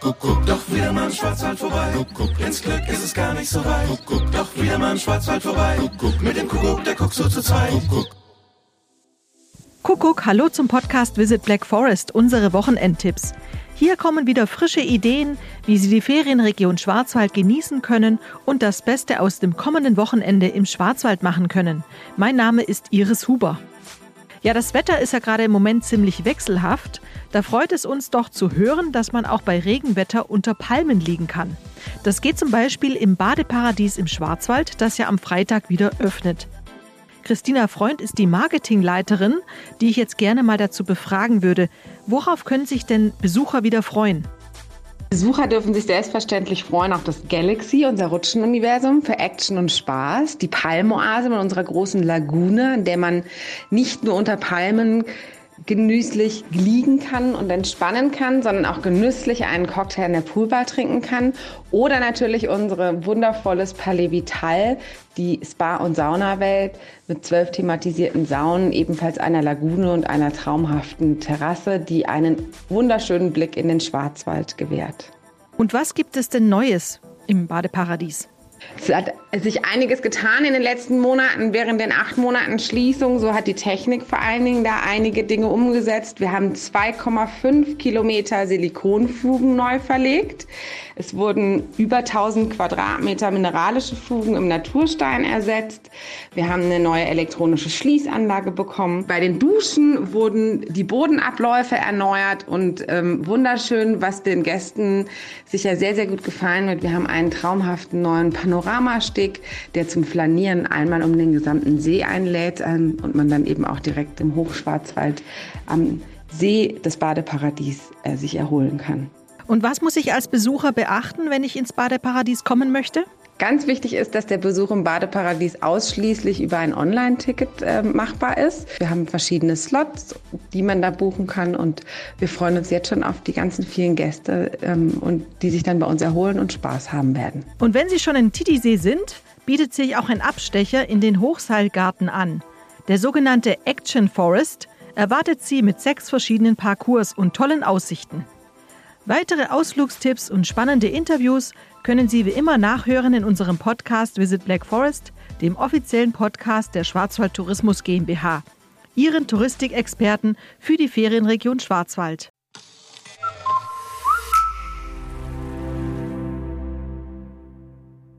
Kuckuck, doch wieder mal im Schwarzwald vorbei. Kuckuck, ins Glück ist es gar nicht so weit. Kuckuck, doch wieder mal im Schwarzwald vorbei. Kuckuck, mit dem Kuckuck, der guckt so zu zweit. Kuckuck. Kuckuck, hallo zum Podcast Visit Black Forest, unsere Wochenendtipps. Hier kommen wieder frische Ideen, wie Sie die Ferienregion Schwarzwald genießen können und das Beste aus dem kommenden Wochenende im Schwarzwald machen können. Mein Name ist Iris Huber. Ja, das Wetter ist ja gerade im Moment ziemlich wechselhaft. Da freut es uns doch zu hören, dass man auch bei Regenwetter unter Palmen liegen kann. Das geht zum Beispiel im Badeparadies im Schwarzwald, das ja am Freitag wieder öffnet. Christina Freund ist die Marketingleiterin, die ich jetzt gerne mal dazu befragen würde. Worauf können sich denn Besucher wieder freuen? Besucher dürfen sich selbstverständlich freuen auf das Galaxy, unser Rutschenuniversum für Action und Spaß. Die Palmoase mit unserer großen Lagune, in der man nicht nur unter Palmen genüsslich liegen kann und entspannen kann, sondern auch genüsslich einen Cocktail in der Poolbar trinken kann. Oder natürlich unsere wundervolles Palais Vital, die Spa- und Saunawelt mit zwölf thematisierten Saunen, ebenfalls einer Lagune und einer traumhaften Terrasse, die einen wunderschönen Blick in den Schwarzwald gewährt. Und was gibt es denn Neues im Badeparadies? Es hat sich einiges getan in den letzten Monaten. Während den acht Monaten Schließung, so hat die Technik vor allen Dingen da einige Dinge umgesetzt. Wir haben 2,5 Kilometer Silikonfugen neu verlegt. Es wurden über 1000 Quadratmeter mineralische Fugen im Naturstein ersetzt. Wir haben eine neue elektronische Schließanlage bekommen. Bei den Duschen wurden die Bodenabläufe erneuert und ähm, wunderschön, was den Gästen sicher sehr, sehr gut gefallen wird. Wir haben einen traumhaften neuen Panoramasteg, der zum Flanieren einmal um den gesamten See einlädt ähm, und man dann eben auch direkt im Hochschwarzwald am See des Badeparadies äh, sich erholen kann. Und was muss ich als Besucher beachten, wenn ich ins Badeparadies kommen möchte? Ganz wichtig ist, dass der Besuch im Badeparadies ausschließlich über ein Online-Ticket äh, machbar ist. Wir haben verschiedene Slots, die man da buchen kann und wir freuen uns jetzt schon auf die ganzen vielen Gäste ähm, und die sich dann bei uns erholen und Spaß haben werden. Und wenn Sie schon in Titisee sind, bietet sich auch ein Abstecher in den Hochseilgarten an. Der sogenannte Action Forest erwartet Sie mit sechs verschiedenen Parcours und tollen Aussichten. Weitere Ausflugstipps und spannende Interviews können Sie wie immer nachhören in unserem Podcast Visit Black Forest, dem offiziellen Podcast der Schwarzwald Tourismus GmbH, Ihren Touristikexperten für die Ferienregion Schwarzwald.